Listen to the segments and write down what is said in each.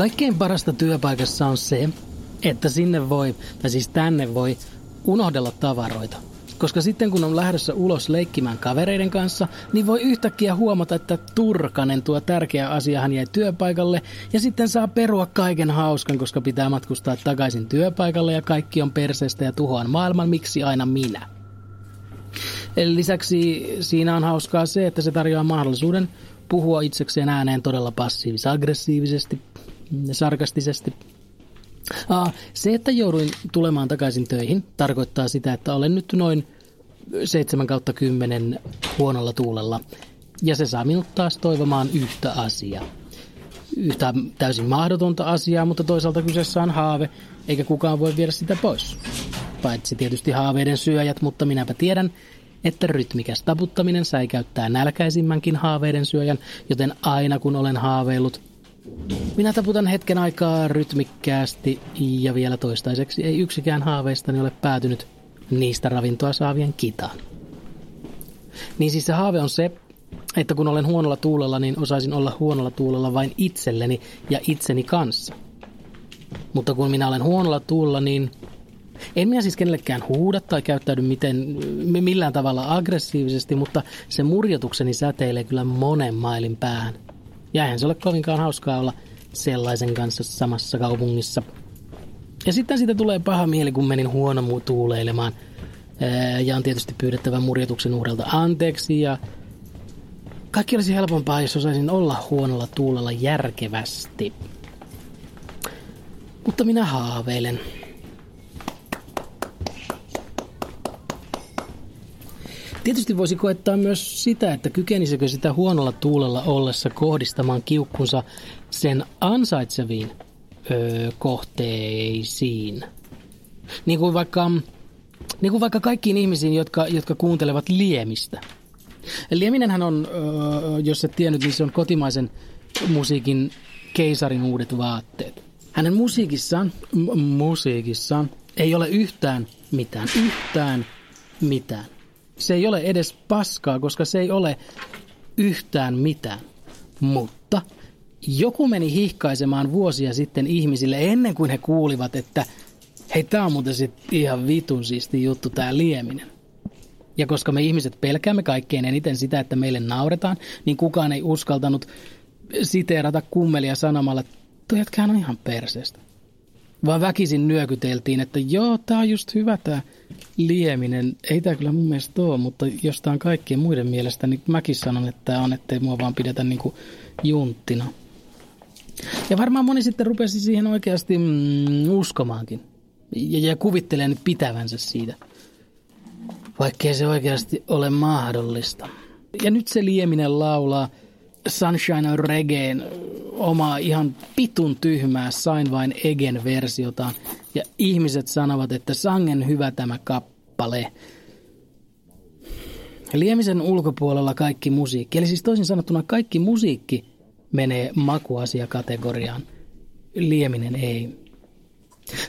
Kaikkein parasta työpaikassa on se, että sinne voi, tai siis tänne voi, unohdella tavaroita. Koska sitten kun on lähdössä ulos leikkimään kavereiden kanssa, niin voi yhtäkkiä huomata, että Turkanen tuo tärkeä asia hän jäi työpaikalle ja sitten saa perua kaiken hauskan, koska pitää matkustaa takaisin työpaikalle ja kaikki on perseestä ja tuhoan maailman, miksi aina minä. Eli lisäksi siinä on hauskaa se, että se tarjoaa mahdollisuuden puhua itsekseen ääneen todella passiivis-aggressiivisesti, sarkastisesti. Se, että jouduin tulemaan takaisin töihin, tarkoittaa sitä, että olen nyt noin 7 kautta 10 huonolla tuulella. Ja se saa minut taas toivomaan yhtä asiaa. Yhtä täysin mahdotonta asiaa, mutta toisaalta kyseessä on haave, eikä kukaan voi viedä sitä pois. Paitsi tietysti haaveiden syöjät, mutta minäpä tiedän, että rytmikäs taputtaminen säikäyttää nälkäisimmänkin haaveiden syöjän, joten aina kun olen haaveillut, minä taputan hetken aikaa rytmikkäästi ja vielä toistaiseksi ei yksikään haaveistani ole päätynyt niistä ravintoa saavien kitaan. Niin siis se haave on se, että kun olen huonolla tuulella, niin osaisin olla huonolla tuulella vain itselleni ja itseni kanssa. Mutta kun minä olen huonolla tuulella, niin en minä siis kenellekään huuda tai käyttäydy miten, millään tavalla aggressiivisesti, mutta se murjotukseni säteilee kyllä monen mailin päähän – ja eihän se ole kovinkaan hauskaa olla sellaisen kanssa samassa kaupungissa. Ja sitten siitä tulee paha mieli, kun menin huono tuuleilemaan. Ja on tietysti pyydettävä murjotuksen uhdelta anteeksi ja kaikki olisi helpompaa, jos osaisin olla huonolla tuulella järkevästi. Mutta minä haaveilen. Tietysti voisi koettaa myös sitä, että kykenisikö sitä huonolla tuulella ollessa kohdistamaan kiukkunsa sen ansaitseviin öö, kohteisiin. Niin kuin vaikka, niin kuin vaikka kaikkiin ihmisiin, jotka, jotka kuuntelevat liemistä. Lieminenhän on, öö, jos et tiennyt, niin se on kotimaisen musiikin keisarin uudet vaatteet. Hänen musiikissaan, m- musiikissaan ei ole yhtään mitään, yhtään mitään se ei ole edes paskaa, koska se ei ole yhtään mitään. Mutta joku meni hihkaisemaan vuosia sitten ihmisille ennen kuin he kuulivat, että hei, tää on muuten sit ihan vitun siisti juttu tää lieminen. Ja koska me ihmiset pelkäämme kaikkein eniten sitä, että meille nauretaan, niin kukaan ei uskaltanut siteerata kummelia sanomalla, että on ihan perseestä vaan väkisin nyökyteltiin, että joo, tää on just hyvä tää lieminen. Ei tää kyllä mun mielestä ole, mutta jos tää on kaikkien muiden mielestä, niin mäkin sanon, että tää on, ettei mua vaan pidetä niinku junttina. Ja varmaan moni sitten rupesi siihen oikeasti mm, uskomaankin. Ja, ja kuvittelee pitävänsä siitä. Vaikkei se oikeasti ole mahdollista. Ja nyt se lieminen laulaa Sunshine Reggaen omaa ihan pitun tyhmää Sain vain Egen versiotaan. Ja ihmiset sanovat, että sangen hyvä tämä kappale. Liemisen ulkopuolella kaikki musiikki, eli siis toisin sanottuna kaikki musiikki menee makuasiakategoriaan. Lieminen ei.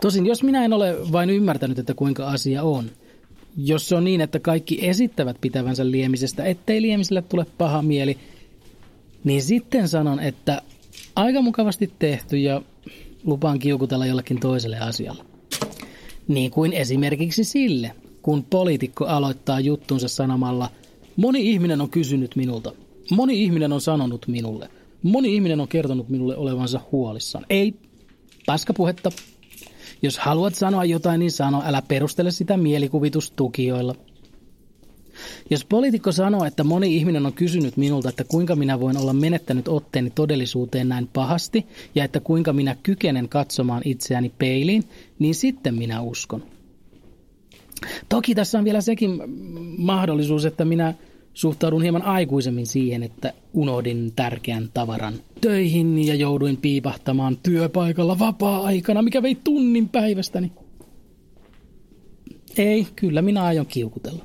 Tosin jos minä en ole vain ymmärtänyt, että kuinka asia on, jos se on niin, että kaikki esittävät pitävänsä liemisestä, ettei liemiselle tule paha mieli, niin sitten sanon, että aika mukavasti tehty ja lupaan kiukutella jollekin toiselle asialle. Niin kuin esimerkiksi sille, kun poliitikko aloittaa juttunsa sanomalla, moni ihminen on kysynyt minulta, moni ihminen on sanonut minulle, moni ihminen on kertonut minulle olevansa huolissaan. Ei, paskapuhetta. Jos haluat sanoa jotain, niin sano, älä perustele sitä mielikuvitustukioilla – jos poliitikko sanoo, että moni ihminen on kysynyt minulta, että kuinka minä voin olla menettänyt otteeni todellisuuteen näin pahasti ja että kuinka minä kykenen katsomaan itseäni peiliin, niin sitten minä uskon. Toki tässä on vielä sekin mahdollisuus, että minä suhtaudun hieman aikuisemmin siihen, että unohdin tärkeän tavaran töihin ja jouduin piipahtamaan työpaikalla vapaa-aikana, mikä vei tunnin päivästäni. Ei, kyllä minä aion kiukutella.